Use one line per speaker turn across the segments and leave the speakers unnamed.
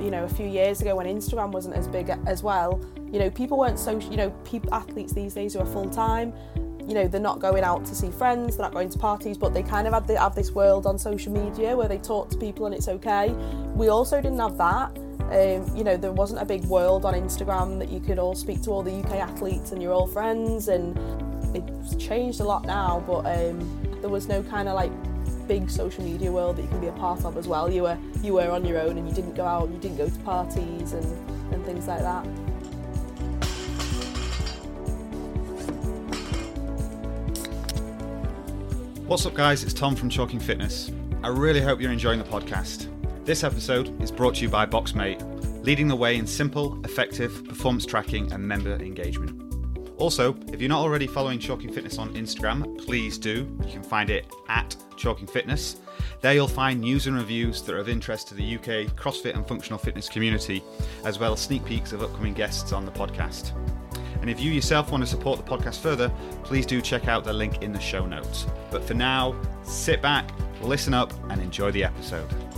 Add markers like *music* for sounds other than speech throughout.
you know, a few years ago when Instagram wasn't as big as well, you know, people weren't so, you know, people, athletes these days who are full time, you know, they're not going out to see friends, they're not going to parties, but they kind of have, the, have this world on social media where they talk to people and it's okay. We also didn't have that. Um, you know, there wasn't a big world on Instagram that you could all speak to all the UK athletes and you're all friends, and it's changed a lot now. But um, there was no kind of like big social media world that you can be a part of as well. You were you were on your own and you didn't go out, you didn't go to parties and, and things like that.
What's up, guys? It's Tom from Chalking Fitness. I really hope you're enjoying the podcast. This episode is brought to you by Boxmate, leading the way in simple, effective performance tracking and member engagement. Also, if you're not already following Chalking Fitness on Instagram, please do. You can find it at Chalking Fitness. There you'll find news and reviews that are of interest to the UK CrossFit and functional fitness community, as well as sneak peeks of upcoming guests on the podcast. And if you yourself want to support the podcast further, please do check out the link in the show notes. But for now, sit back, listen up, and enjoy the episode.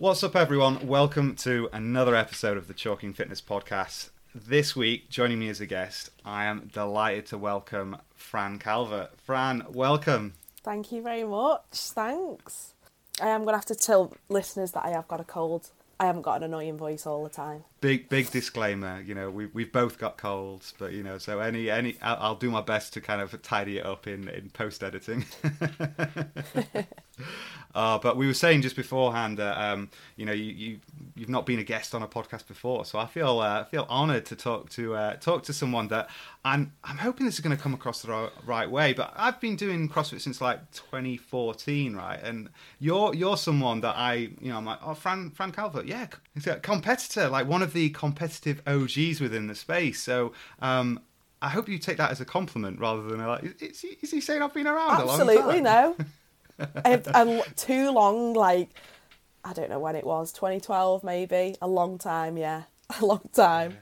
What's up, everyone? Welcome to another episode of the Chalking Fitness Podcast. This week, joining me as a guest, I am delighted to welcome Fran Calvert. Fran, welcome.
Thank you very much. Thanks. I am going to have to tell listeners that I have got a cold. I haven't got an annoying voice all the time.
Big big disclaimer, you know, we we've both got colds, but you know, so any any I'll, I'll do my best to kind of tidy it up in in post editing. *laughs* *laughs* Uh, but we were saying just beforehand that um, you know you, you you've not been a guest on a podcast before, so I feel uh, feel honoured to talk to uh, talk to someone that I'm I'm hoping this is going to come across the right, way. But I've been doing CrossFit since like 2014, right? And you're you're someone that I you know I'm like oh Fran Fran Calvert, yeah, he's a competitor, like one of the competitive OGs within the space. So um, I hope you take that as a compliment rather than like, is he, is he saying I've been around
Absolutely no. *laughs* *laughs* a, too long, like I don't know when it was, 2012 maybe, a long time, yeah, *laughs* a long time.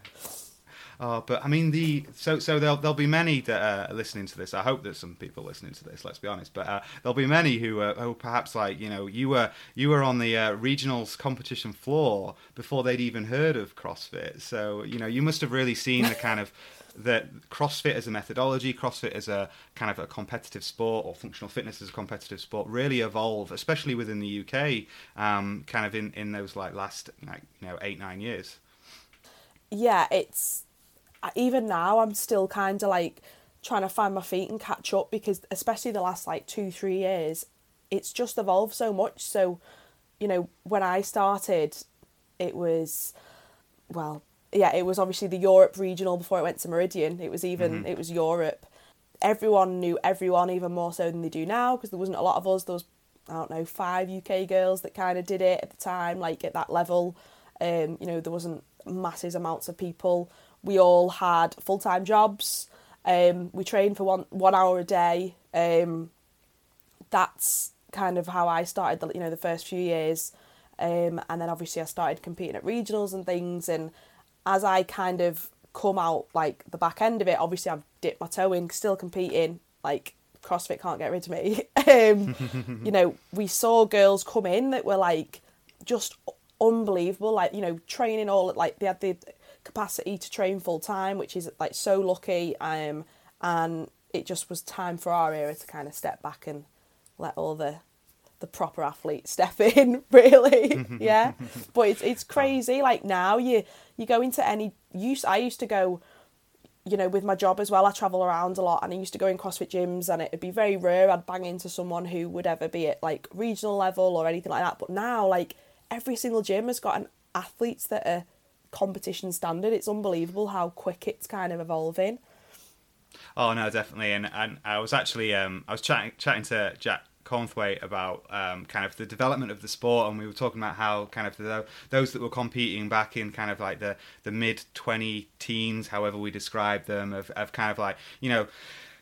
Oh, but I mean the so so there'll there'll be many that are listening to this. I hope that some people listening to this. Let's be honest, but uh, there'll be many who uh, who perhaps like you know you were you were on the uh, regionals competition floor before they'd even heard of CrossFit. So you know you must have really seen the kind of that CrossFit as a methodology, CrossFit as a kind of a competitive sport, or functional fitness as a competitive sport, really evolve, especially within the UK, um, kind of in, in those like last like you know eight nine years.
Yeah, it's even now I'm still kind of like trying to find my feet and catch up because especially the last like two three years, it's just evolved so much. So, you know, when I started, it was well yeah, it was obviously the Europe regional before it went to Meridian. It was even mm-hmm. it was Europe. Everyone knew everyone even more so than they do now because there wasn't a lot of us. There was I don't know five UK girls that kind of did it at the time, like at that level. Um, you know, there wasn't massive amounts of people. We all had full time jobs. Um, we trained for one one hour a day. Um, that's kind of how I started. The you know the first few years, um, and then obviously I started competing at regionals and things and as I kind of come out like the back end of it, obviously I've dipped my toe in, still competing. Like CrossFit can't get rid of me. *laughs* um, *laughs* you know, we saw girls come in that were like just unbelievable. Like you know, training all like they had the capacity to train full time, which is like so lucky. Um, and it just was time for our era to kind of step back and let all the the proper athlete step in *laughs* really. *laughs* Yeah. But it's it's crazy like now you you go into any use I used to go you know with my job as well I travel around a lot and I used to go in CrossFit gyms and it'd be very rare I'd bang into someone who would ever be at like regional level or anything like that. But now like every single gym has got an athletes that are competition standard. It's unbelievable how quick it's kind of evolving.
Oh no, definitely, and and I was actually um I was chatting chatting to Jack Cornthwaite about um, kind of the development of the sport, and we were talking about how kind of the, those that were competing back in kind of like the, the mid 20 teens, however we describe them, of, of kind of like, you know,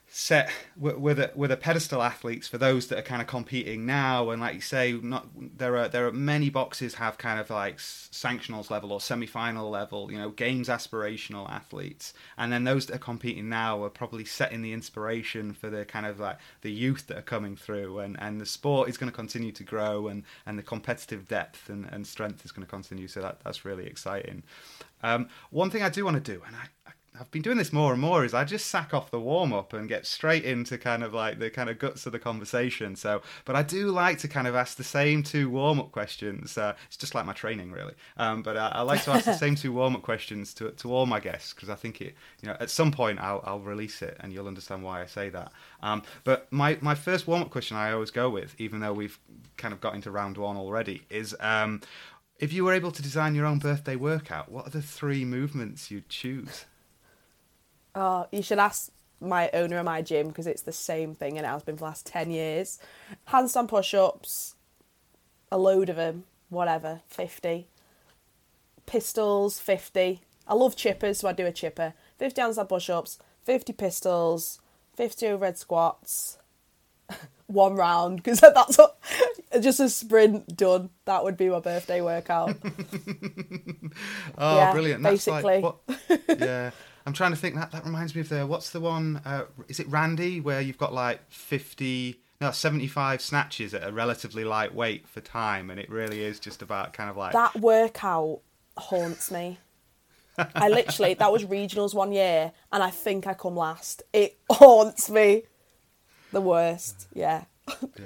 set with a, the we're pedestal athletes for those that are kind of competing now and like you say not there are there are many boxes have kind of like sanctionals level or semi-final level you know games aspirational athletes. And then those that are competing now are probably setting the inspiration for the kind of like the youth that are coming through. And and the sport is going to continue to grow and and the competitive depth and, and strength is going to continue. So that that's really exciting. Um, one thing I do want to do and I I've been doing this more and more is I just sack off the warm up and get straight into kind of like the kind of guts of the conversation. So, but I do like to kind of ask the same two warm up questions. Uh, it's just like my training, really. Um, but I, I, like to ask the same two warm up questions to to all my guests because I think it, you know, at some point I'll I'll release it and you'll understand why I say that. Um, but my my first warm up question I always go with, even though we've kind of got into round one already, is. Um, if you were able to design your own birthday workout, what are the three movements you'd choose?
Oh, you should ask my owner of my gym because it's the same thing and it has been for the last 10 years. Handstand push ups, a load of them, whatever, 50. Pistols, 50. I love chippers, so I do a chipper. 50 handstand push ups, 50 pistols, 50 overhead squats, *laughs* one round because *laughs* that's what, just a sprint done. That would be my birthday workout. *laughs*
oh, yeah, brilliant! That's basically, like, what, yeah. I'm trying to think. That that reminds me of the what's the one? Uh, is it Randy where you've got like 50, no, 75 snatches at a relatively light weight for time, and it really is just about kind of like
that workout haunts me. *laughs* I literally that was regionals one year, and I think I come last. It *laughs* haunts me. The worst, yeah.
yeah.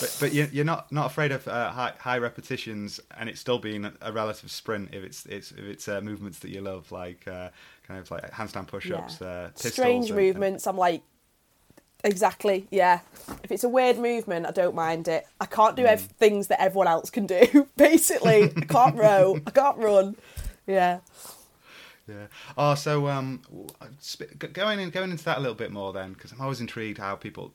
But but you're, you're not not afraid of uh, high, high repetitions, and it's still being a relative sprint if it's it's if it's uh, movements that you love, like uh, kind of like handstand push-ups, yeah. Uh,
strange and, movements. And... I'm like, exactly, yeah. If it's a weird movement, I don't mind it. I can't do mm. ev- things that everyone else can do. *laughs* Basically, I can't row, I can't run. Yeah.
Yeah. Oh, so um, going in, going into that a little bit more then, because I'm always intrigued how people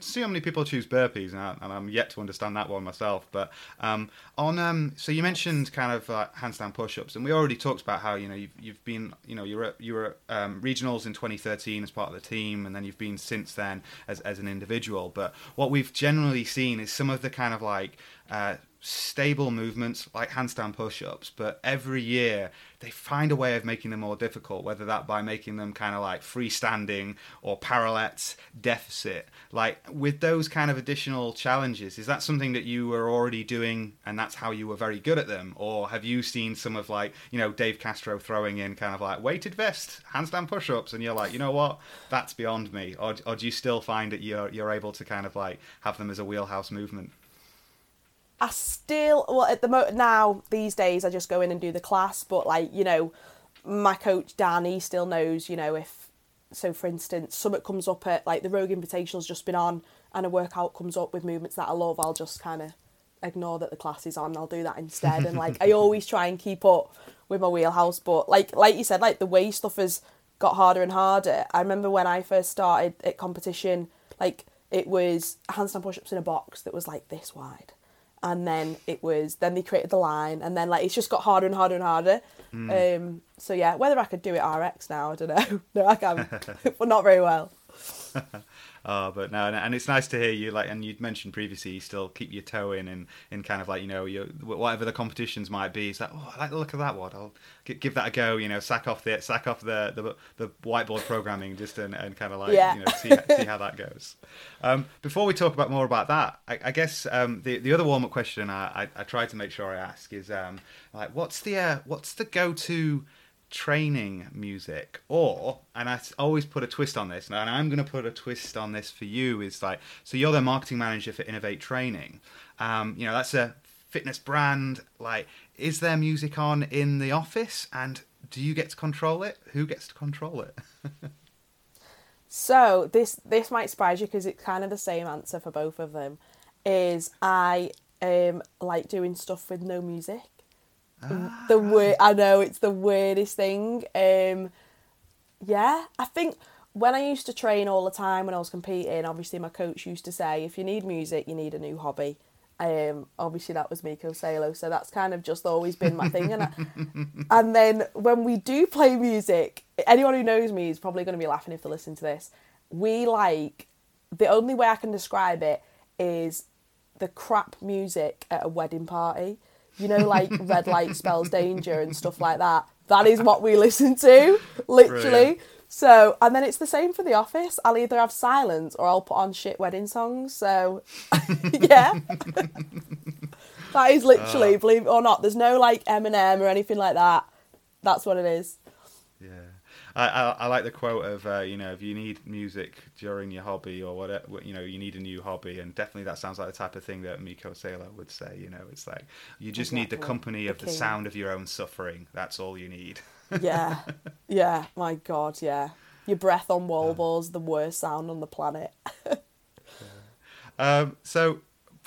see how many people choose burpees, and, I, am yet to understand that one myself. But um, on um, so you mentioned kind of uh, handstand push-ups, and we already talked about how you know you've, you've been you know you were you were um, regionals in 2013 as part of the team, and then you've been since then as as an individual. But what we've generally seen is some of the kind of like uh, stable movements like handstand push-ups but every year they find a way of making them more difficult whether that by making them kind of like freestanding or parallettes deficit. Like with those kind of additional challenges is that something that you were already doing and that's how you were very good at them? Or have you seen some of like you know Dave Castro throwing in kind of like weighted vest handstand push-ups and you're like you know what? That's beyond me. Or, or do you still find that you're you're able to kind of like have them as a wheelhouse movement
I still well at the moment now these days I just go in and do the class, but like you know, my coach Danny still knows you know if so for instance something comes up at like the Rogue Invitational's just been on and a workout comes up with movements that I love, I'll just kind of ignore that the class is on. I'll do that instead, and like I always try and keep up with my wheelhouse. But like like you said, like the way stuff has got harder and harder. I remember when I first started at competition, like it was handstand push-ups in a box that was like this wide and then it was then they created the line and then like it's just got harder and harder and harder mm. um so yeah whether i could do it rx now i don't know *laughs* no i can't. *laughs* but not very well
Oh, *laughs* but no, and it's nice to hear you like, and you'd mentioned previously you still keep your toe in and in kind of like you know your, whatever the competitions might be. It's like oh, I like the look of that one. I'll give that a go. You know, sack off the sack off the the, the whiteboard programming just and, and kind of like yeah. you know see see how that goes. Um, before we talk about more about that, I, I guess um, the the other warm up question I, I, I tried to make sure I ask is um, like what's the uh, what's the go to training music or and i always put a twist on this and i'm going to put a twist on this for you is like so you're the marketing manager for Inov-8 training. Um, you know that's a fitness brand like is there music on in the office and do you get to control it? Who gets to control it? *laughs*
So this this might surprise you because it's kind of the same answer for both of them is i um like doing stuff with no music Ah. The weird, I know it's the weirdest thing. Um, yeah, I think when I used to train all the time when I was competing, obviously my coach used to say, if you need music, you need a new hobby. Um, obviously that was Mikko Salo, so that's kind of just always been my thing. And I, *laughs* and then when we do play music, anyone who knows me is probably going to be laughing if they listen to this. we like the only way I can describe it is the crap music at a wedding party. You know, like red light spells danger and stuff like that. That is what we listen to, literally.
Brilliant.
So, and then it's the same for the office. I'll either have silence or I'll put on shit wedding songs. So, *laughs* yeah. that is literally, uh. believe it or not, there's no like Eminem or anything like that. That's what it is.
I, I, I like the quote of uh, you know if you need music during your hobby or whatever you know you need a new hobby and definitely that sounds like the type of thing that Mikko Salo would say. You know, it's like you just need the company
The
of the sound of your own suffering. That's all you need.
Yeah. *laughs* yeah. My God. Yeah. Your breath on wall balls, the worst sound on the planet. *laughs*
Um, so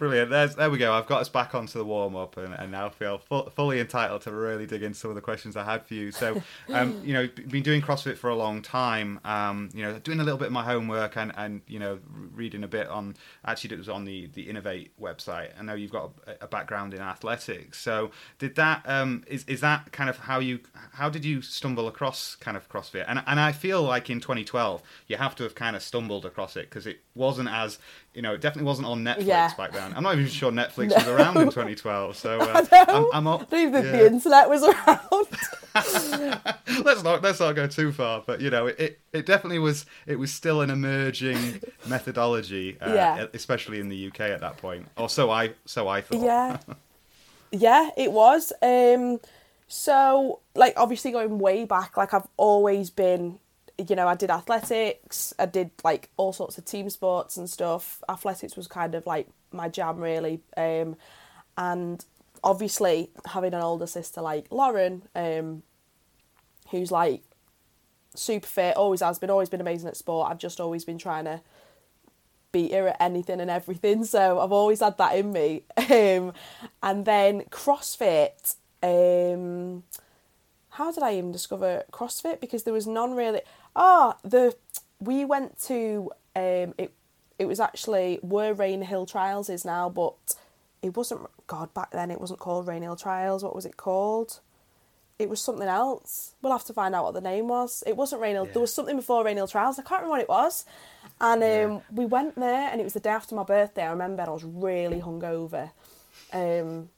brilliant. There's, there we go. I've got us back onto the warm up, and, and now feel fu- fully entitled to really dig into some of the questions I had for you. So, *laughs* um, you know, been doing CrossFit for a long time. Um, you know, doing a little bit of my homework and, and you know, reading a bit on. Actually, it was on the the Inov-8 website. I know you've got a, a background in athletics. So, did that um, is is that kind of how you how did you stumble across kind of CrossFit? And and I feel like in 2012 you have to have kind of stumbled across it because it wasn't as you know, it definitely wasn't on Netflix
Yeah.
back then. I'm not even sure Netflix was around in 2012. So *laughs* uh. I'm, I'm all,
I don't even think
yeah.
the internet was around. *laughs*
let's not let's not go too far. But you know, it, it definitely was. It was still an emerging *laughs* methodology, uh,
Yeah.
especially in the UK at that point. Or so I so I thought.
yeah. Yeah, it was. Um so like obviously going way back, like I've always been you know, I did athletics, I did like all sorts of team sports and stuff. Athletics was kind of like my jam really. Um and obviously having an older sister like Lauren, um, who's like super fit, always has been, always been amazing at sport. I've just always been trying to beat her at anything and everything. *laughs* So I've always had that in me. *laughs* Um, and then CrossFit. Um, how did I even discover CrossFit? Because there was none really. Ah, the we went to um, it. It was actually were Rainhill Trials is now, but it wasn't. God, back then it wasn't called Rainhill Trials. What was it called? It was something else. We'll have to find out what the name was. It wasn't Rainhill.
Yeah.
There was something before Rainhill Trials. I can't remember what it was. And um,
Yeah.
we went there, and it was the day after my birthday. I remember I was really hungover. Um,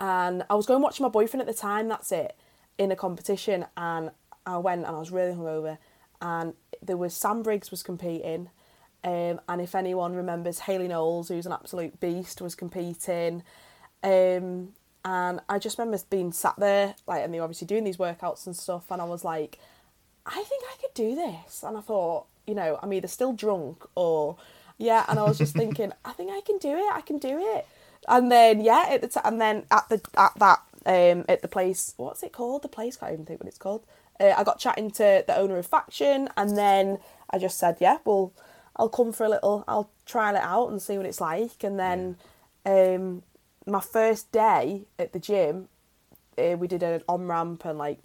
and I was going watching my boyfriend at the time. That's it, in a competition, and I went and I was really hungover, and there was Sam Briggs was competing, um, and if anyone remembers Haley Knowles, who's an absolute beast, was competing, um, and I just remember being sat there like, and they were obviously doing these workouts and stuff, and I was like, I think I could do this, and I thought, you know, I'm either still drunk or yeah, and I was just *laughs* thinking, I think I can do it, I can do it. And then yeah, at the t- and then at the at that um at the place, what's it called? The place can't even think what it's called. Uh, I got chatting to the owner of Faction, and then I just said, yeah, well, I'll come for a little, I'll trial it out and see what it's like. And then um, my first day at the gym, uh, we did an on ramp and like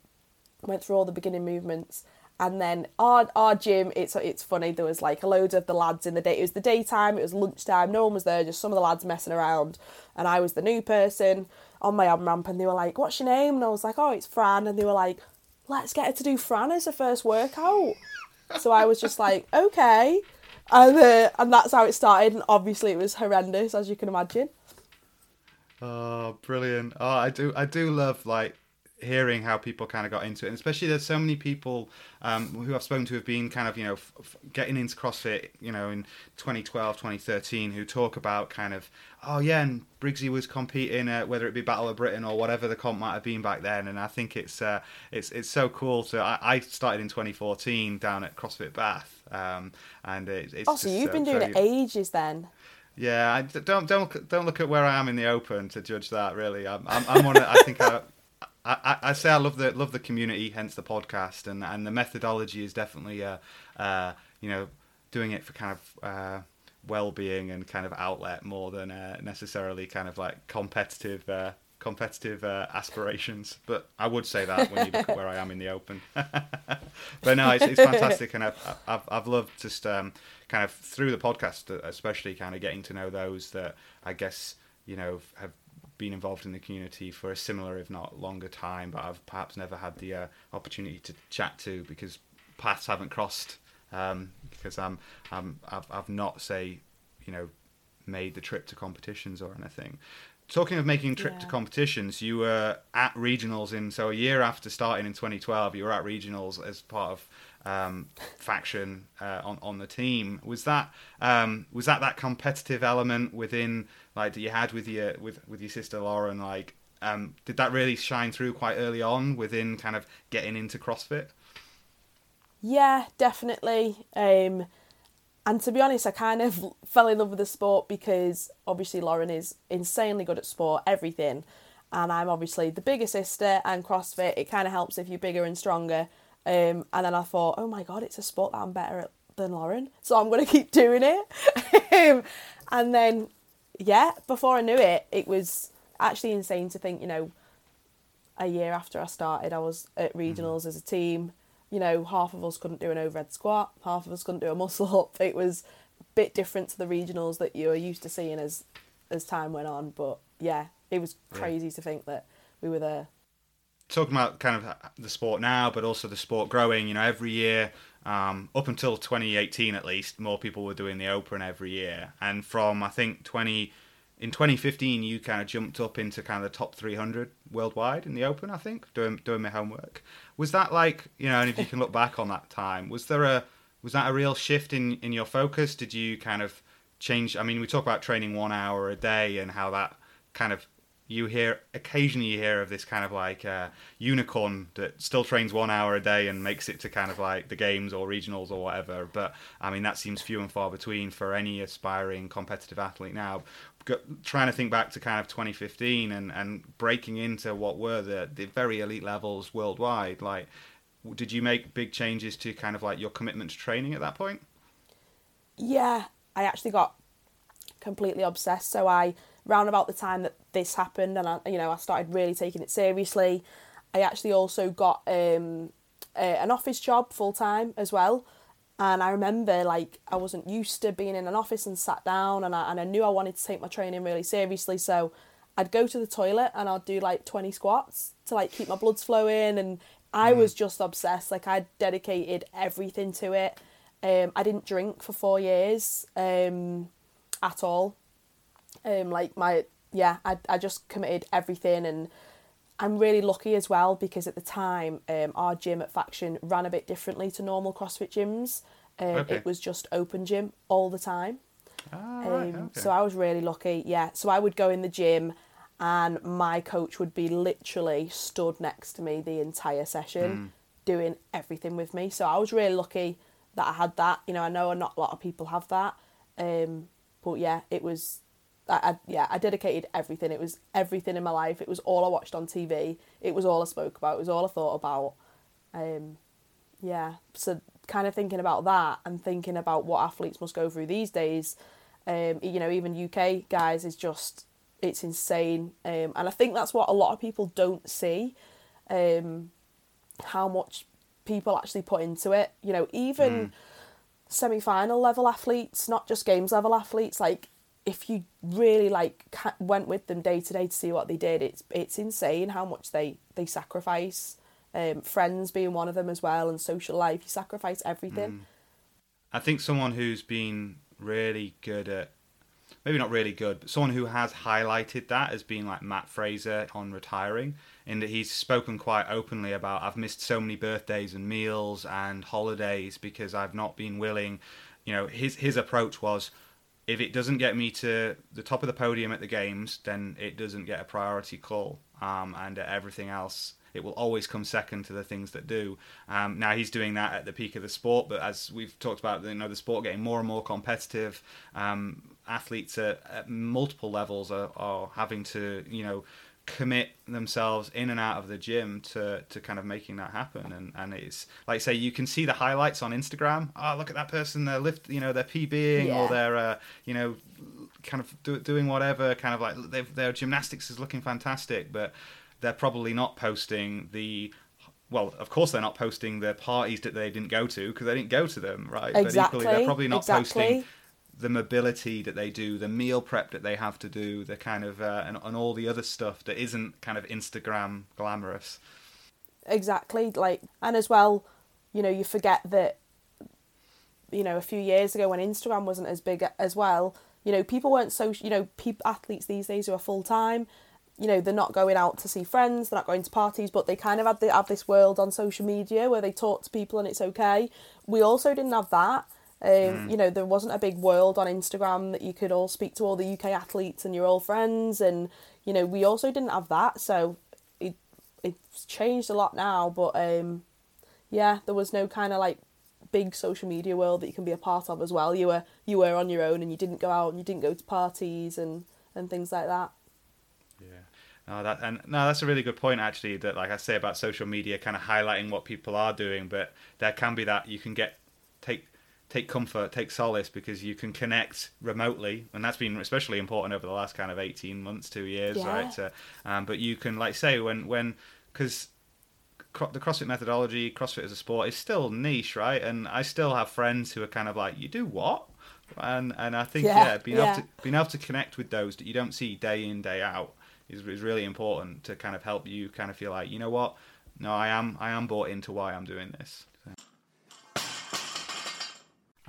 went through all the beginning movements. And then our our gym, it's it's funny. There was like a load of the lads in the day. It was the daytime. It was lunchtime. No one was there. Just some of the lads messing around, and I was the new person on my on ramp. And they were like, "What's your name?" And I was like, "Oh, it's Fran." And they were like, "Let's get her to do Fran as her first workout." so I was just like, "Okay," and uh, and that's how it started. And obviously, it was horrendous, as you can imagine.
Oh, brilliant! Oh, I do, I do love like hearing how people kind of got into it, and especially there's so many people um, who I've spoken to have been kind of you know f- f- getting into CrossFit, you know, in 2012, 2013, who talk about kind of oh yeah, and Briggsy was competing whether it be Battle of Britain or whatever the comp might have been back then, and I think it's uh, it's it's so cool. So I, I started in 2014 down at CrossFit Bath, um, and it, it's
Oh, so
just,
you've
uh,
been doing
very-
it ages then.
yeah, I, don't don't don't look at where I am in the open to judge that. Really, I'm I'm, I'm I think I, I I say I love the love the community, hence the podcast, and and the methodology is definitely uh, uh you know doing it for kind of uh well-being and kind of outlet more than uh, necessarily kind of like competitive. Uh, competitive uh, aspirations but i would say that when you look at where i am in the open *laughs* but no it's, it's fantastic and I've, I've, I've loved just um, kind of through the podcast especially kind of getting to know those that i guess you know have been involved in the community for a similar if not longer time but i've perhaps never had the uh, opportunity to chat to because paths haven't crossed um, because I'm, I'm I've, I've not say you know made the trip to competitions or anything. Talking of making trip yeah. to competitions, you were at regionals in so a year after starting in 2012, you were at regionals as part of um, faction uh, on on the team. Was that um, was that that competitive element within like that you had with your with with your sister Lauren? Like, um, did that really shine through quite early on within kind of getting into CrossFit?
Yeah, definitely. Um, and to be honest, I kind of *laughs* fell in love with the sport because obviously Lauren is insanely good at sport, everything. And I'm obviously the bigger sister, and CrossFit, it kind of helps if you're bigger and stronger. Um, and then I thought, oh my God, it's a sport that I'm better at than Lauren. So I'm going *laughs* to keep doing it. *laughs* Um, and then, yeah, before I knew it, it was actually insane to think, you know, a year after I started, I was at regionals as a team you know, half of us couldn't do an overhead squat, half of us couldn't do a muscle up. It was a bit different to the regionals that you were used to seeing as as time went on. But yeah, it was crazy yeah. to think that we were there.
Talking about kind of the sport now, but also the sport growing. You know, every year um, up until 2018 at least, more people were doing the Open every year, and from I think 20 in 2015 you kind of jumped up into kind of the top 300 worldwide in the open i think doing doing my homework. Was that like you know and if you can look back on that time was there a was that a real shift in in your focus? Did you kind of change i mean we talk about training one hour a day and how that kind of you hear occasionally you hear of this kind of like uh, unicorn that still trains one hour a day and makes it to kind of like the games or regionals or whatever. But I mean that seems few and far between for any aspiring competitive athlete now. Trying to think back to kind of 2015 and, and breaking into what were the, the very elite levels worldwide, like did you make big changes to kind of like your commitment to training at that point?
Yeah, I actually got completely obsessed. So I round about the time that this happened and I, you know I started really taking it seriously. I actually also got um, a, an office job full time as well. And I remember like I wasn't used to being in an office and sat down and I, and I knew I wanted to take my training really seriously. So I'd go to the toilet and I'd do like 20 squats to like keep my bloods flowing. And I mm. was just obsessed. Like I dedicated everything to it. Um, I didn't drink for four years um, at all um, like my yeah, I I just committed everything and. I'm really lucky as well because at the time um, our gym at Faction ran a bit differently to normal CrossFit gyms. Um, okay. It was just open gym all the time.
Ah, right, um,
okay. So I was really lucky. Yeah. So I would go in the gym and my coach would be literally stood next to me the entire session mm. doing everything with me. So I was really lucky that I had that. You know, I know not a lot of people have that. Um, but yeah, it was I, I, yeah, I dedicated everything. It was everything in my life. It was all I watched on TV. It was all I spoke about. It was all I thought about. Um, yeah, so kind of thinking about that and thinking about what athletes must go through these days. Um, you know, even UK guys is just it's insane. Um, and I think that's what a lot of people don't see. Um, how much people actually put into it. You know, even mm. semi-final level athletes, not just games level athletes, like if you really like went with them day to day to see what they did, it's it's insane how much they they sacrifice. Um, friends being one of them as well, and social life. You sacrifice everything. Mm.
I think someone who's been really good at maybe not really good, but someone who has highlighted that as being like Mat Fraser on retiring, in that he's spoken quite openly about I've missed so many birthdays and meals and holidays because I've not been willing. You know, his his approach was if it doesn't get me to the top of the podium at the games, then it doesn't get a priority call. Um, and everything else, it will always come second to the things that do. Um, now he's doing that at the peak of the sport, but as we've talked about, you know, the sport getting more and more competitive. Um, athletes at, at multiple levels are, are having to, you know, commit themselves in and out of the gym to to kind of making that happen and and it's like say you can see the highlights on Instagram oh look at that person they're lift you know they're PBing yeah. or they're uh, you know kind of do, doing whatever kind of like their gymnastics is looking fantastic but they're probably not posting the well, of course they're not posting the parties that they didn't go to because they didn't go to them, right?
Exactly. But equally,
they're probably not
exactly.
posting the mobility that they do, the meal prep that they have to do, the kind of uh, and, and all the other stuff that isn't kind of Instagram glamorous.
Exactly, like and as well, you know, you forget that you know, a few years ago when Instagram wasn't as big as well, you know, people weren't so, you know, athletes these days who are full time, you know, they're not going out to see friends, they're not going to parties, but they kind of have, the, have this world on social media where they talk to people and it's okay. We also didn't have that. Um, mm. You know, there wasn't a big world on Instagram that you could all speak to all the UK athletes and your old friends. And, you know, we also didn't have that. So it, it's changed a lot now. But um, yeah, there was no kind of like big social media world that you can be a part of as well. You were you were on your own and you didn't go out and you didn't go to parties and, and things like that.
Yeah. No, that and no, that's a really good point actually. That like I say about social media, kind of highlighting what people are doing, but there can be that you can get take take comfort, take solace because you can connect remotely, and that's been especially important over the last kind of eighteen months, two years, yeah. right? Uh, um, but you can, like, say when when because the CrossFit methodology, CrossFit as a sport, is still niche, right? And I still have friends who are kind of like, "You do what?" And and I think yeah, yeah being yeah. able to being able to connect with those that you don't see day in day out is is really important to kind of help you kind of feel like, you know what? No, I am I am bought into why I'm doing this.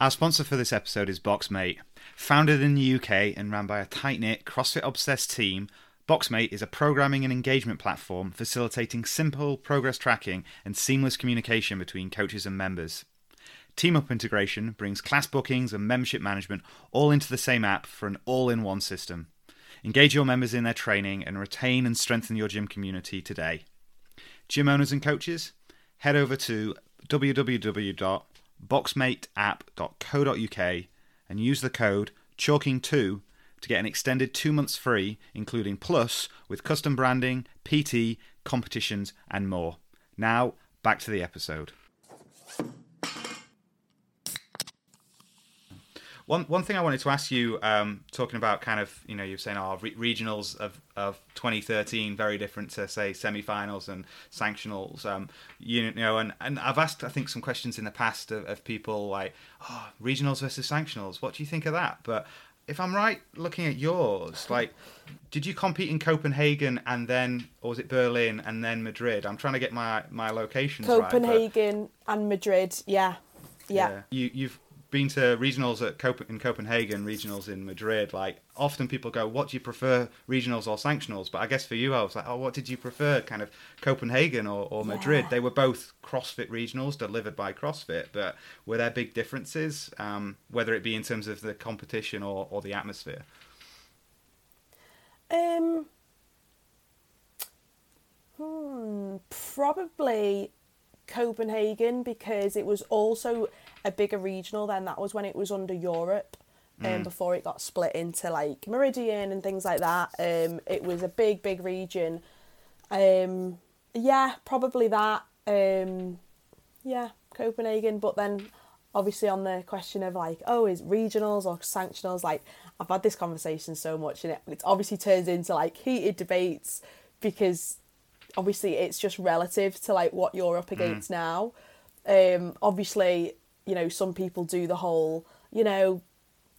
Our sponsor for this episode is Boxmate. Founded in the UK and run by a tight knit, CrossFit obsessed team, Boxmate is a programming and engagement platform facilitating simple progress tracking and seamless communication between coaches and members. Team Up integration brings class bookings and membership management all into the same app for an all in one system. Engage your members in their training and retain and strengthen your gym community today. Gym owners and coaches, head over to www boxmateapp.co.uk and use the code chalking2 to get an extended two months free, including Plus with custom branding, PT, competitions, and more. Now, back to the episode. One one thing I wanted to ask you, um, talking about kind of you know you're saying oh re- regionals of, of 2013 very different to say semi-finals and sanctionals. Um, you know, and, and I've asked I think some questions in the past of, of people like oh regionals versus sanctionals. What do you think of that? But if I'm right looking at yours, like, did you compete in Copenhagen and then, or was it Berlin and then Madrid? I'm trying to get my my locations
Copenhagen
right,
and Madrid, yeah. yeah,
yeah. You you've been to regionals at Cop- in Copenhagen, regionals in Madrid, like often people go, "What do you prefer, regionals or sanctionals?" But I guess for you, I was like, "Oh, what did you prefer, kind of Copenhagen or, or Madrid?" Yeah. They were both CrossFit regionals delivered by CrossFit, but were there big differences, um, whether it be in terms of the competition or, or the atmosphere?
Um, hmm, probably Copenhagen because it was also a bigger regional then. That was when it was under Europe. Um, mm. before it got split into like Meridian and things like that. Um, it was a big, big region. Um, yeah, probably that. Um, yeah, Copenhagen. But then, obviously, on the question of like, oh, is regionals or sanctionals? Like, I've had this conversation so much, and it, it obviously turns into like heated debates because obviously it's just relative to like what you're up mm. against mm. now. Um, obviously, you know, some people do the whole, you know,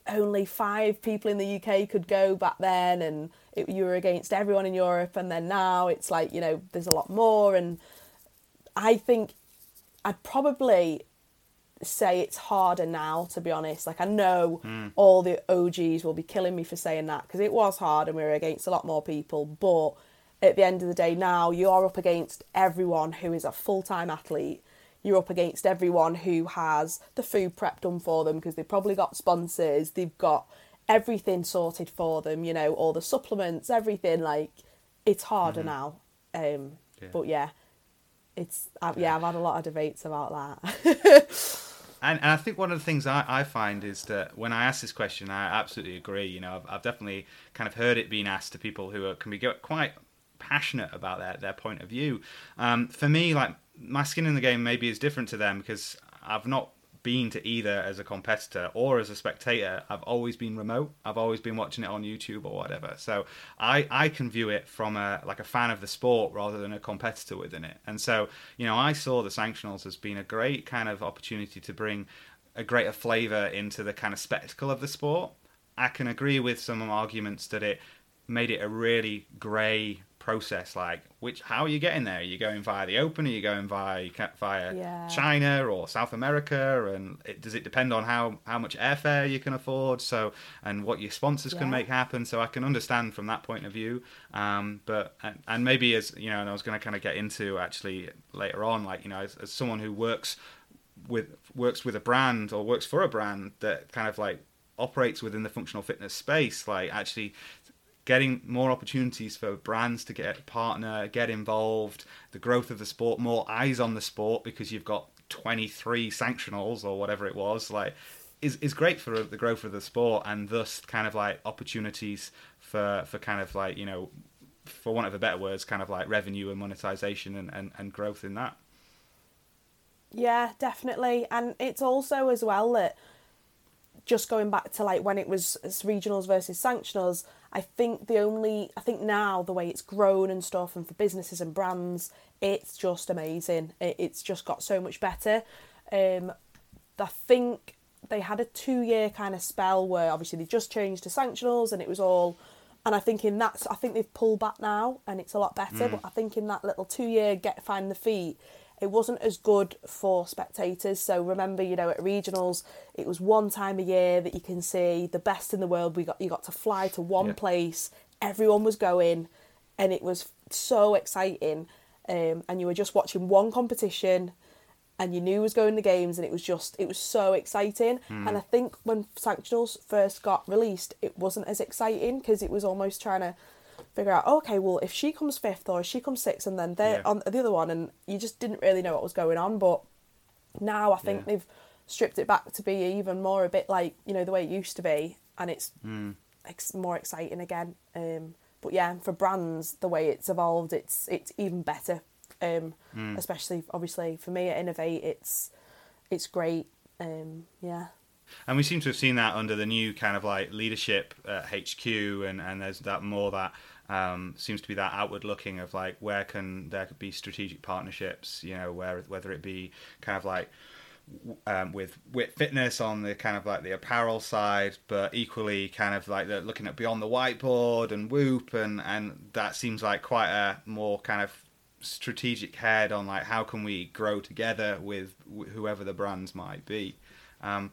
only five people in the UK could go back then, and it, you were against everyone in Europe, and then now it's like, you know, there's a lot more. And I think I'd probably say it's harder now, to be honest. Like, I know mm. all the OGs will be killing me for saying that because it was hard and we were against a lot more people, but at the end of the day, now you are up against everyone who is a full time athlete you're up against everyone who has the food prep done for them because they've probably got sponsors, they've got everything sorted for them, you know, all the supplements, everything. Like, it's harder mm-hmm. now. Um, yeah. But yeah, it's uh, yeah, I've had a lot of debates about
that. *laughs* And, and I think one of the things I, I find is that when I ask this question, I absolutely agree. You know, I've, I've definitely kind of heard it being asked to people who are, can be quite passionate about their, their point of view. Um, for me, like my skin in the game maybe is different to them because I've not been to either as a competitor or as a spectator. I've always been remote. I've always been watching it on YouTube or whatever. So I, I can view it from a like a fan of the sport rather than a competitor within it. And so, you know, I saw the sanctionals as being a great kind of opportunity to bring a greater flavour into the kind of spectacle of the sport. I can agree with some arguments that it made it a really grey process like which how are you getting there? Are you going via the open? Are you going via via
Yeah.
china or south america? And it, does it depend on how how much airfare you can afford? So and what your sponsors can make happen? So i can understand from that point of view. Um but and, and maybe as you know and i was going to kind of get into actually later on like you know as, as someone who works with works with a brand or works for a brand that kind of like operates within the functional fitness space like actually getting more opportunities for brands to get partner get involved the growth of the sport more eyes on the sport because you've got 23 sanctionals or whatever it was like is, is great for the growth of the sport and thus kind of like opportunities for for kind of like you know for want of a better words kind of like revenue and monetization and, and, and growth in that
Yeah, definitely. And it's also as well that just going back to like when it was regionals versus sanctionals, I think the only I think now the way it's grown and stuff and for businesses and brands, it's just amazing. It, it's just got so much better. Um, I think they had a two year kind of spell where obviously they just changed to sanctionals and it was all and I think in that I think they've pulled back now and it's a lot better. But I think in that little two year get find the feet, it wasn't as good for spectators. So remember, you know, at regionals, it was one time a year that you can see the best in the world. We got you got to fly to one
Yeah.
place. Everyone was going, and it was so exciting. Um, and you were just watching one competition, and you knew was going to games, and it was just it was so exciting. And I think when sanctionals first got released, it wasn't as exciting because it was almost trying to figure out okay well if she comes fifth or she comes sixth and then they're
Yeah.
on the other one and you just didn't really know what was going on. But now i think
Yeah.
they've stripped it back to be even more a bit like you know the way it used to be and it's ex- more exciting again. Um but yeah for brands the way it's evolved it's it's even better. Um especially obviously for me at Inov-8 it's it's great. Um yeah.
And we seem to have seen that under the new kind of like leadership at HQ, and, and there's that more that um, seems to be that outward looking of like where can there could be strategic partnerships, you know, where whether it be kind of like um, with Wit Fitness on the kind of like the apparel side, but equally kind of like the looking at beyond the whiteboard and Whoop, and and that seems like quite a more kind of strategic head on like how can we grow together with wh- whoever the brands might be. Um,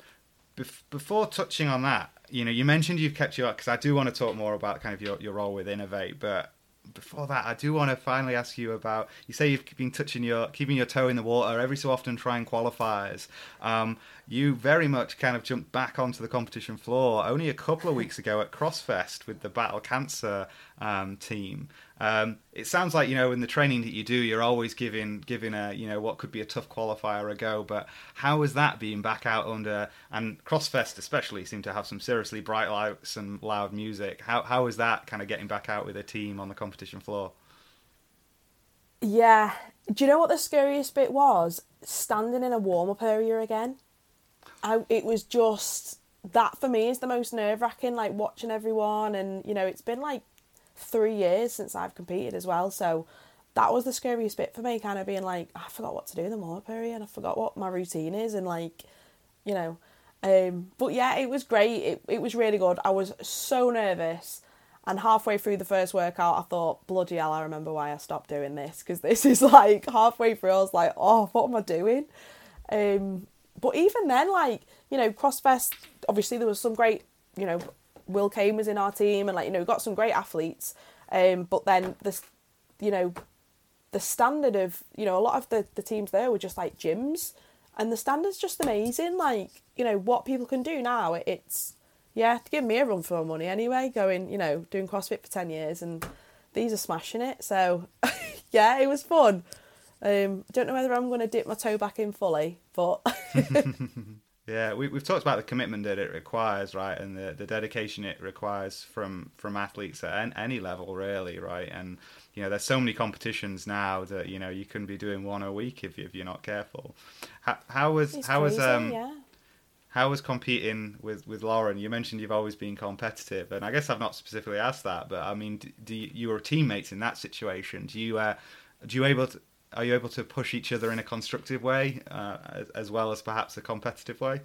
bef- before touching on that, you know, you mentioned you've kept your because I do want to talk more about kind of your, your role with Inov-8, but before that, I do want to finally ask you about. You say you've been touching your, keeping your toe in the water every so often, trying qualifiers. Um, you very much kind of jumped back onto the competition floor only a couple of weeks ago at Crossfest with the Battle Cancer um, team. Um, it sounds like you know in the training that you do, you're always giving giving a you know what could be a tough qualifier a go. But how was that being back out under and Crossfest especially seemed to have some seriously bright lights and loud music. How how was that kind of getting back out with a team on the competition floor?
Yeah. Do you know what the scariest bit was? Standing in a warm up area again. I it was just that for me is the most nerve wracking, like watching everyone and you know, it's been like three years since I've competed as well, so that was the scariest bit for me, kind of being like, I forgot what to do in the area and I forgot what my routine is and like, you know. Um but yeah, it was great. It it was really good. I was so nervous. And halfway through the first workout, I thought, bloody hell, I remember why I stopped doing this because this *laughs* is like halfway through, I was like, oh, what am I doing? Um, but even then, like, you know, CrossFest, obviously there was some great, you know, Will Kane was in our team and, like, you know, we got some great athletes. Um, but then this, you know, the standard of, you know, a lot of the, the teams there were just like gyms and the standard's just amazing. Like, you know, what people can do now, it's, yeah, to give me a run for my money anyway, going, you know, doing CrossFit for 10 years and these are smashing it. So, *laughs* yeah, it was fun. Um, don't know whether I'm going to dip my toe back in fully, but *laughs* *laughs*
Yeah, we, we've talked about the commitment that it requires, right, and the, the dedication it requires from from athletes at an, any level, really, right. And you know, there's so many competitions now that you know you can be doing one a week if, you, if you're not careful. How, how was
it's
how was um
yeah.
how was competing with with Lauren? You mentioned you've always been competitive, and I guess I've not specifically asked that, but I mean, do, do you, you were teammates in that situation? Do you uh, do you able to are you able to push each other in a constructive way uh, as, well as perhaps a competitive way?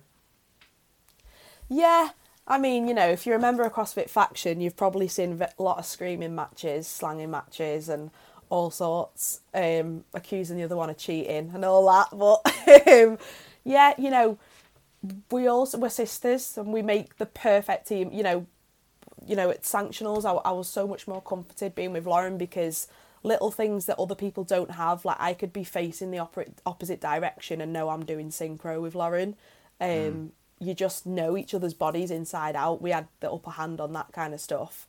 Yeah, I mean, you know, if you remember a CrossFit faction, you've probably seen a lot of screaming matches, slanging matches, and all sorts, um, accusing the other one of cheating and all that. But *laughs* um, yeah, you know, we also we're sisters and we make the perfect team. You know, you know at sanctionals, I, I was so much more comforted being with Lauren because little things that other people don't have. Like I could be facing the opposite opposite direction and know I'm doing synchro with Lauren. Um, mm. You just know each other's bodies inside out. We had the upper hand on that kind of stuff.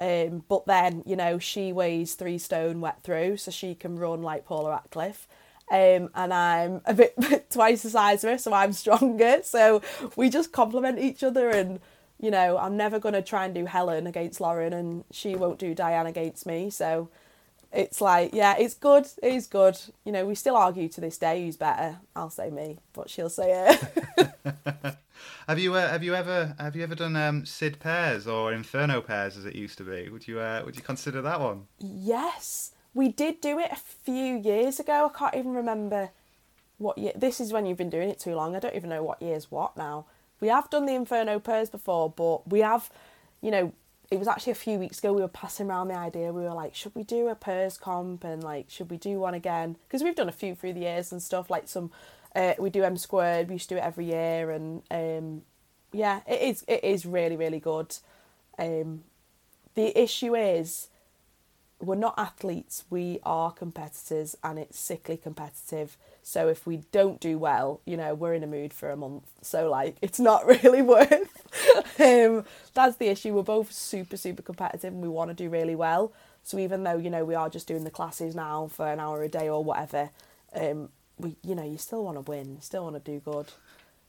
Um, but then, you know, she weighs three stone wet through, so she can run like Paula Radcliffe. Um, and I'm a bit *laughs* twice the size of her, so I'm stronger. So we just complement each other, and you know, I'm never gonna try and do Helen against Lauren, and she won't do Diane against me. So it's like, yeah, it's good. It is good. You know, we still argue to this day who's better. I'll say me, but she'll say it. *laughs*
have you uh, have you ever have you ever done um, Sid pairs or Inferno pairs as it used to be? Would you uh, would you consider that one?
Yes, we did do it a few years ago. I can't even remember what year. This is when you've been doing it too long. I don't even know what year's what now. We have done the Inferno pairs before, but we have, you know, it was actually a few weeks ago we were passing around the idea. We were like should we do a pairs comp and like should we do one again? Because we've done a few through the years and stuff like some uh, we do m squared we used to do it every year and um, yeah it is it is really really good. Um, the issue is we're not athletes we are competitors and it's sickly competitive so if we don't do well, you know, we're in a mood for a month. So like *laughs* it's not really *laughs* worth. um, that's the issue. We're both super super competitive and we want to do really well. So even though you know we are just doing the classes now for an hour a day or whatever, um, we you know you still want to win, you still want to do good.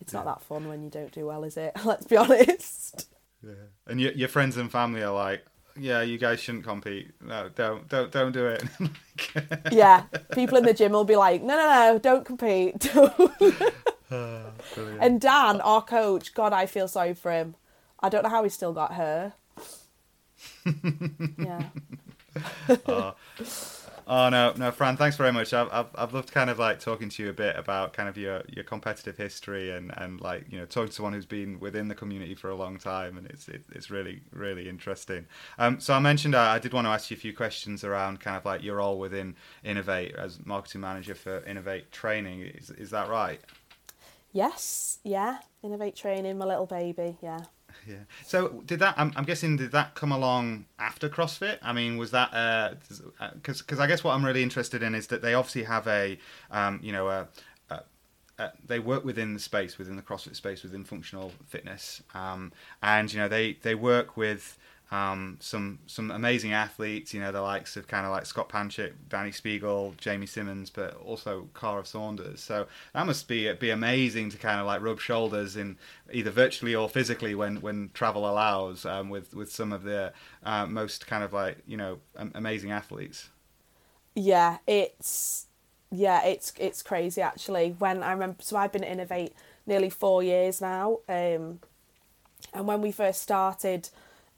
It's yeah. not that fun when you don't do well, is it? *laughs* Let's be honest.
Yeah, and your your friends and family are like, yeah, you guys shouldn't compete. No, don't, don't, don't do it. *laughs*
yeah, people in the gym will be like, no, no, no, don't compete. *laughs* *sighs* and Dan, our coach, God, I feel sorry for him. I don't know how he still got her. *laughs* yeah.
uh, Oh no, no, Fran. Thanks very much. I've, I've, I've loved kind of like talking to you a bit about kind of your, your competitive history and, and like you know talking to someone who's been within the community for a long time, and it's it, it's really really interesting. Um, so I mentioned I, I did want to ask you a few questions around kind of like your role within Inov-8 as marketing manager for Inov-8 Training. Is is that right?
Yes. Yeah. Inov-8 Training, my little baby. Yeah
yeah. So did that? I'm, I'm, guessing did that come along after CrossFit? I mean, was that because uh, because I guess what I'm really interested in is that they obviously have a um, you know a, a, a, they work within the space within the CrossFit space within functional fitness, um, and you know they they work with um, some some amazing athletes, you know, the likes of kind of like Scott Panchik, Dani Speegle, Jamie Simmons, but also Kara Saunders. So that must be be amazing to kind of like rub shoulders in either virtually or physically when when travel allows um, with with some of the uh, most kind of like you know amazing athletes.
Yeah, it's yeah, it's it's crazy actually. When I remember, so I've been at Inov-8 nearly four years now, um, and when we first started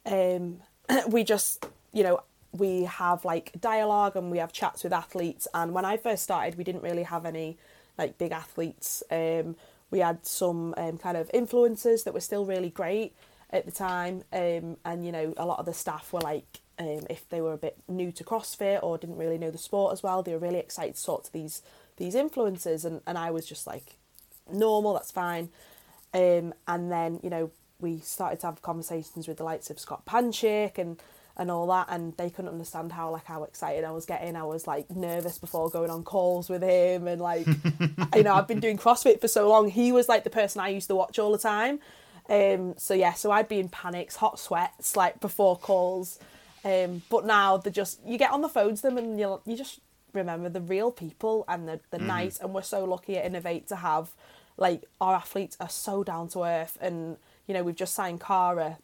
um, *clears throat* we just, you know, we have like dialogue and we have chats with athletes. And when I first started, we didn't really have any like big athletes. Um, we had some um, kind of influencers that were still really great at the time. Um, and, you know, a lot of the staff were like, um, if they were a bit new to CrossFit or didn't really know the sport as well, they were really excited to talk to these these influencers. And, and I was just like, normal, that's fine. Um, and then, you know, we started to have conversations with the likes of Scott Panchik and and all that and they couldn't understand how like how excited I was getting. I was like nervous before going on calls with him and like *laughs* you know, I've been doing CrossFit for so long. He was like the person I used to watch all the time. Um so yeah, so I'd be in panics, hot sweats like before calls. Um but now they just you get on the phone to them and you you just remember the real people and the the mm. nice and we're so lucky at Inov-8 to have like our athletes are so down to earth and you know, we've just signed Kara.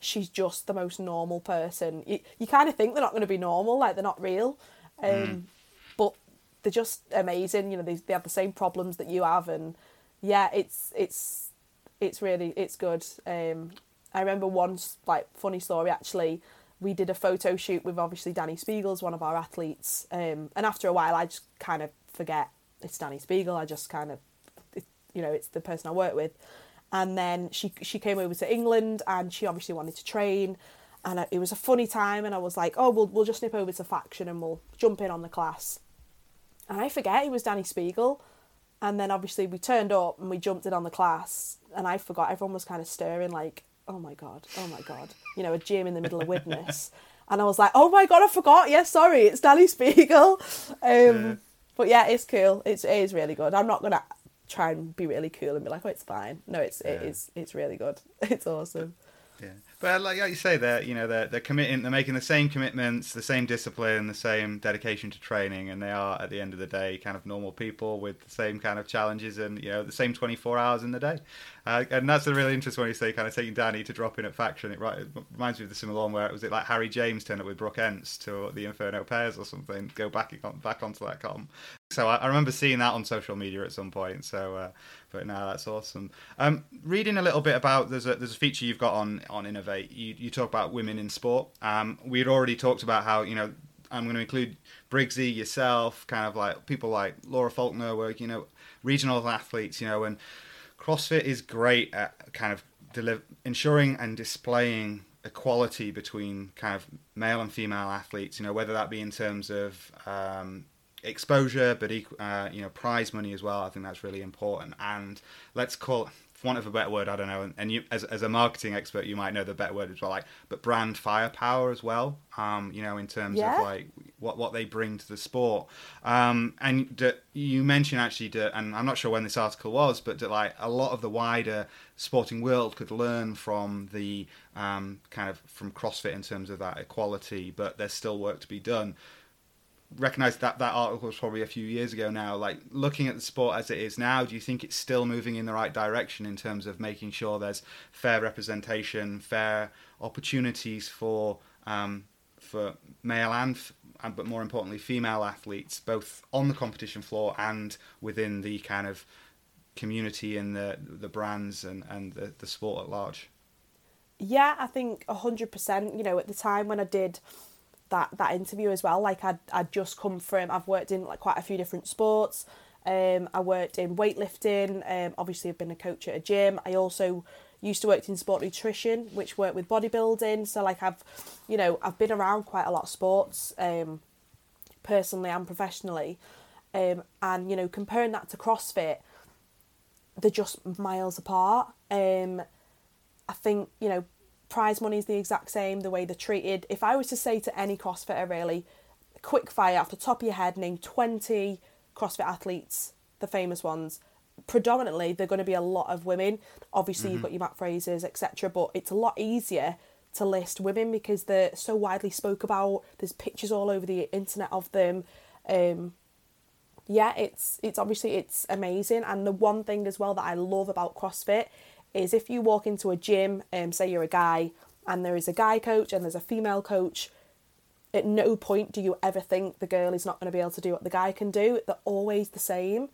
She's just the most normal person. You, you kind of think they're not going to be normal, like they're not real. Um, mm. But they're just amazing. You know, they, they have the same problems that you have. And yeah, it's, it's, it's really, it's good. Um, I remember one like funny story actually. We did a photo shoot with obviously Dani Speegle's one of our athletes. Um, and after a while, I just kind of forget it's Dani Speegle. I just kind of, you know, it's the person I work with and then she she came over to England and she obviously wanted to train. And it was a funny time and I was like oh we'll, we'll just nip over to faction and we'll jump in on the class. And I forget it was Dani Speegle. And then obviously we turned up and we jumped in on the class. And I forgot everyone was kind of stirring like oh my god oh my god. You know a gym in the middle of Widnes. *laughs* And I was like oh my god I forgot. Yes yeah, sorry it's Dani Speegle. Um, yeah. but yeah it's cool. It's, it is really good. I'm not gonna try and be really cool and be like, oh, it's fine. No, it's yeah. it is it's really good. *laughs* It's awesome.
Yeah, but uh, like, like you say, they're you know they're they're committing, they're making the same commitments, the same discipline, the same dedication to training, and they are at the end of the day kind of normal people with the same kind of challenges and you know the same twenty four hours in the day. Uh, and that's a really interesting when you say kind of taking Dani to drop in at faction. It, right, it reminds me of the similar one where it was it like Harry James turned up with Brooke Ence to the Inferno Pairs or something. Go back back onto that com. So I, I remember seeing that on social media at some point. So. Uh, but no, that's awesome. Um, reading a little bit about there's a there's a feature you've got on on Inov-8. You you talk about women in sport. Um, we had already talked about how you know I'm going to include Briggsy, yourself, kind of like people like Laura Faulkner, were you know regional athletes, you know, and CrossFit is great at kind of deliver, ensuring and displaying equality between kind of male and female athletes. You know, whether that be in terms of um, exposure, but uh, you know, prize money as well. I think that's really important. And let's call, want of a better word, I don't know. And, you, as as a marketing expert, you might know the better word as well. Like, but brand firepower as well. Um, you know, in terms yeah. of like what what they bring to the sport. Um, and d- you mentioned actually, d- and I'm not sure when this article was, but that like a lot of the wider sporting world could learn from the um, kind of from CrossFit in terms of that equality. But there's still work to be done recognize that that article was probably a few years ago now. Like looking at the sport as it is now, do you think it's still moving in the right direction in terms of making sure there's fair representation, fair opportunities for um, for male and but more importantly female athletes, both on the competition floor and within the kind of community and the the brands and and the, the sport at large?
Yeah, I think hundred percent. You know, at the time when I did that that interview as well. Like I'd I'd just come from I've worked in like quite a few different sports. Um, I worked in weightlifting. Um, obviously, I've been a coach at a gym. I also used to work in sport nutrition, which worked with bodybuilding. So like I've, you know, I've been around quite a lot of sports, um, personally and professionally, um, and you know, comparing that to CrossFit, they're just miles apart. Um, I think you know prize money is the exact same, the way they're treated. If I was to say to any CrossFitter, really, quick fire off the top of your head, name 20 CrossFit athletes, the famous ones. Predominantly, they're going to be a lot of women. Obviously, mm-hmm. you've got your Mat Frasers, etc. But it's a lot easier to list women because they're so widely spoke about. There's pictures all over the internet of them. Um, yeah, it's it's obviously it's amazing. And the one thing as well that I love about CrossFit is if you walk into a gym, um, say you're a guy, and there is a guy coach and there's a female coach, at no point do you ever think the girl is not going to be able to do what the guy can do. They're always the same,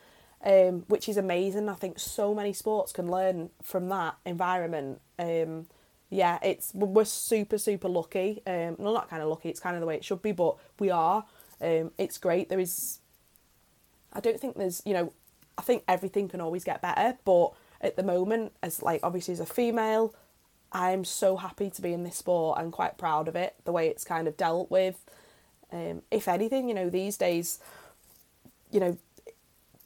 um, which is amazing. I think so many sports can learn from that environment. Um, yeah, it's we're super super lucky. Um, well, not kind of lucky. It's kind of the way it should be, but we are. Um, it's great. There is. I don't think there's you know, I think everything can always get better, but at the moment as like obviously as a female i'm so happy to be in this sport i'm quite proud of it the way it's kind of dealt with um, if anything you know these days you know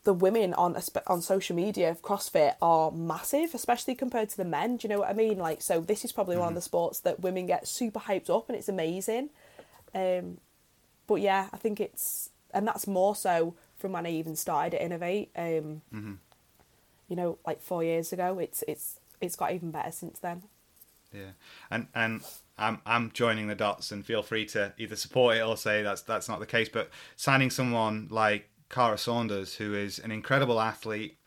the women on on social media of CrossFit are massive, especially compared to the men. Do you know what I mean? Like, so this is probably mm-hmm. one of mm-hmm. the sports that women get super hyped up, and it's amazing. Um, but yeah, I think it's and that's more so from when I even started at Inov-8. Um, mm-hmm you know, like four years ago. It's it's it's got even better since then.
Yeah, and and I'm I'm joining the dots, and feel free to either support it or say that's that's not the case. But signing someone like Kara Saunders, who is an incredible athlete,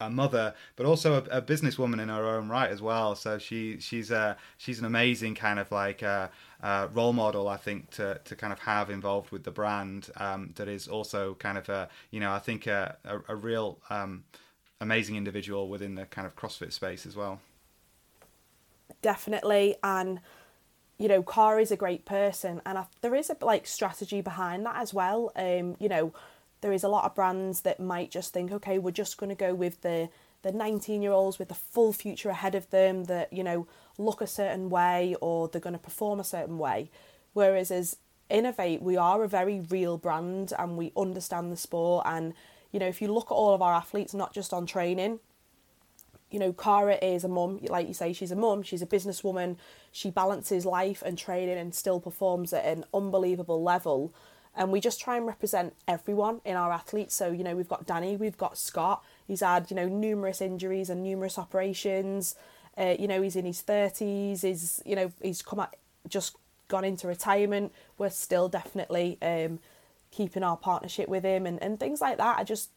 a mother, but also a, a businesswoman in her own right as well. So she she's a she's an amazing kind of like a, a role model, I think, to, to kind of have involved with the brand. Um, that is also kind of a you know I think a a, a real um, amazing individual within the kind of CrossFit space as well.
Definitely, and you know, Kara is a great person, and I, there is a like strategy behind that as well. Um, you know, there is a lot of brands that might just think, okay, we're just going to go with the the 19 year olds with the full future ahead of them that you know look a certain way or they're going to perform a certain way whereas as Inov-8 we are a very real brand and we understand the sport and you know if you look at all of our athletes not just on training you know Kara is a mum like you say she's a mum she's a businesswoman she balances life and training and still performs at an unbelievable level. And we just try and represent everyone in our athletes. So you know we've got Dani we've got Scott. He's had you know numerous injuries and numerous operations. Uh, you know he's in his 30s he's you know he's come out just gone into retirement. We're still definitely um, keeping our partnership with him and, and things like that. I just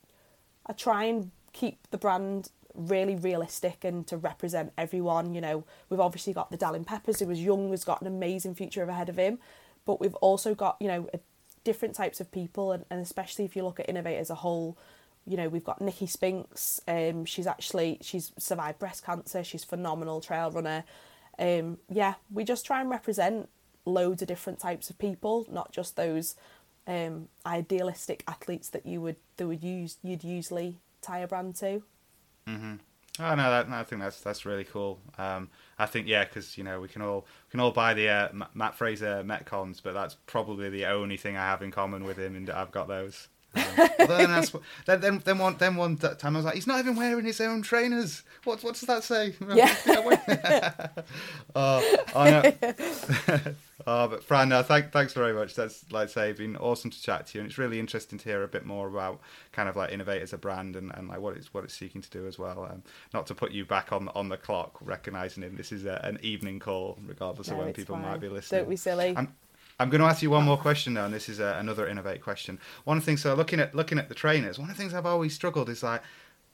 i try and keep the brand really realistic and to represent everyone you know. We've obviously got the Dallin Peppers who was young has got an amazing future ahead of him. But we've also got you know different types of people and, and especially if you look at Inov-8 as a whole you know we've got Nicky Spinks um she's actually she's survived breast cancer she's phenomenal trail runner. Um yeah we just try and represent loads of different types of people not just those um idealistic athletes that you would that would use you'd usually tie a brand to
mm-hmm. Oh no, that, I think that's that's really cool. Um, I think yeah, because you know we can all we can all buy the uh, Mat Fraser Metcons, but that's probably the only thing I have in common with him, and I've got those. Um, then, then, then, then one, then one time I was like, he's not even wearing his own trainers. What, what does that say? *laughs*
Yeah.
oh, oh, no. oh, but Fran, no, thank, thanks very much. That's like I say, been awesome to chat to you, and it's really interesting to hear a bit more about kind of like Inov-8 as a brand and, and like what it's what it's seeking to do as well. Um, not to put you back on on the clock, recognizing him. This is a, an evening call, regardless
no,
of when people fine. might be listening.
Don't be silly.
I'm going to ask you one more question now, and this is uh, another Inov-8 question. One of the things, so looking at looking at the trainers, one of the things I've always struggled is like,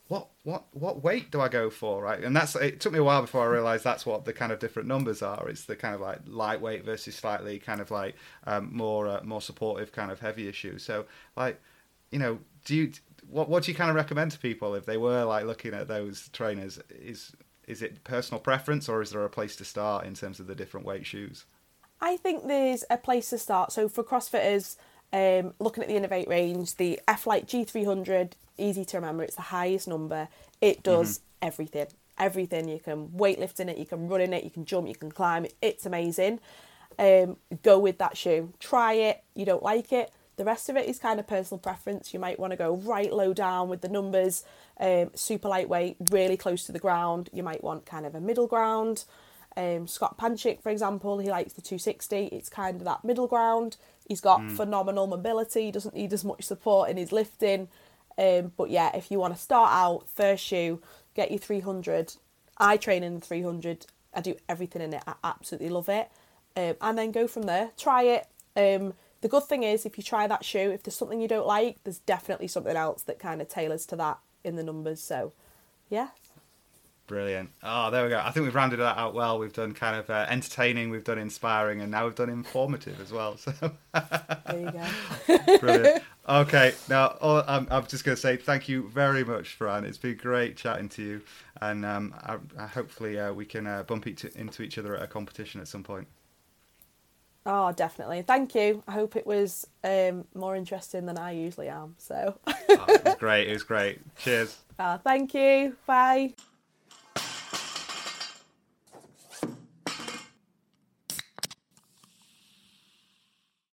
what what what weight do I go for, right? And that's it took me a while before I realised that's what the kind of different numbers are. It's the kind of like lightweight versus slightly kind of like um, more uh, more supportive kind of heavier shoes. So like, you know, do you what what do you kind of recommend to people if they were like looking at those trainers? Is is it personal preference or is there a place to start in terms of the different weight shoes?
I think there's a place to start. So for CrossFitters, um, looking at the Inov-8 range, the F-Lite G300, easy to remember, it's the highest number. It does mm-hmm. everything. Everything. You can weightlift in it, you can run in it, you can jump, you can climb. It's amazing. Um, go with that shoe. Try it. You don't like it. The rest of it is kind of personal preference. You might want to go right low down with the numbers, um, super lightweight, really close to the ground. You might want kind of a middle ground. Um, Scott Panchik, for example, he likes the 260. It's kind of that middle ground. He's got mm. phenomenal mobility. He doesn't need as much support in his lifting. Um, but yeah, if you want to start out, first shoe, get your 300. I train in the 300. I do everything in it. I absolutely love it. Um, and then go from there. Try it. Um, the good thing is, if you try that shoe, if there's something you don't like, there's definitely something else that kind of tailors to that in the numbers. So, yeah,
Brilliant. Oh, there we go. I think we've rounded that out well. We've done kind of uh, entertaining, we've done inspiring, and now we've done informative as well. *laughs* So
there you go. *laughs* *laughs*
Brilliant. Okay, now all, I'm, I'm just going to say thank you very much, Fran. It's been great chatting to you, and um, I, I hopefully uh, we can uh, bump each, into each other at a competition at some point.
Oh, definitely. Thank you. I hope it was um, more interesting than I usually am. So.
oh, it was great. It was great. Cheers.
Oh, thank you. Bye.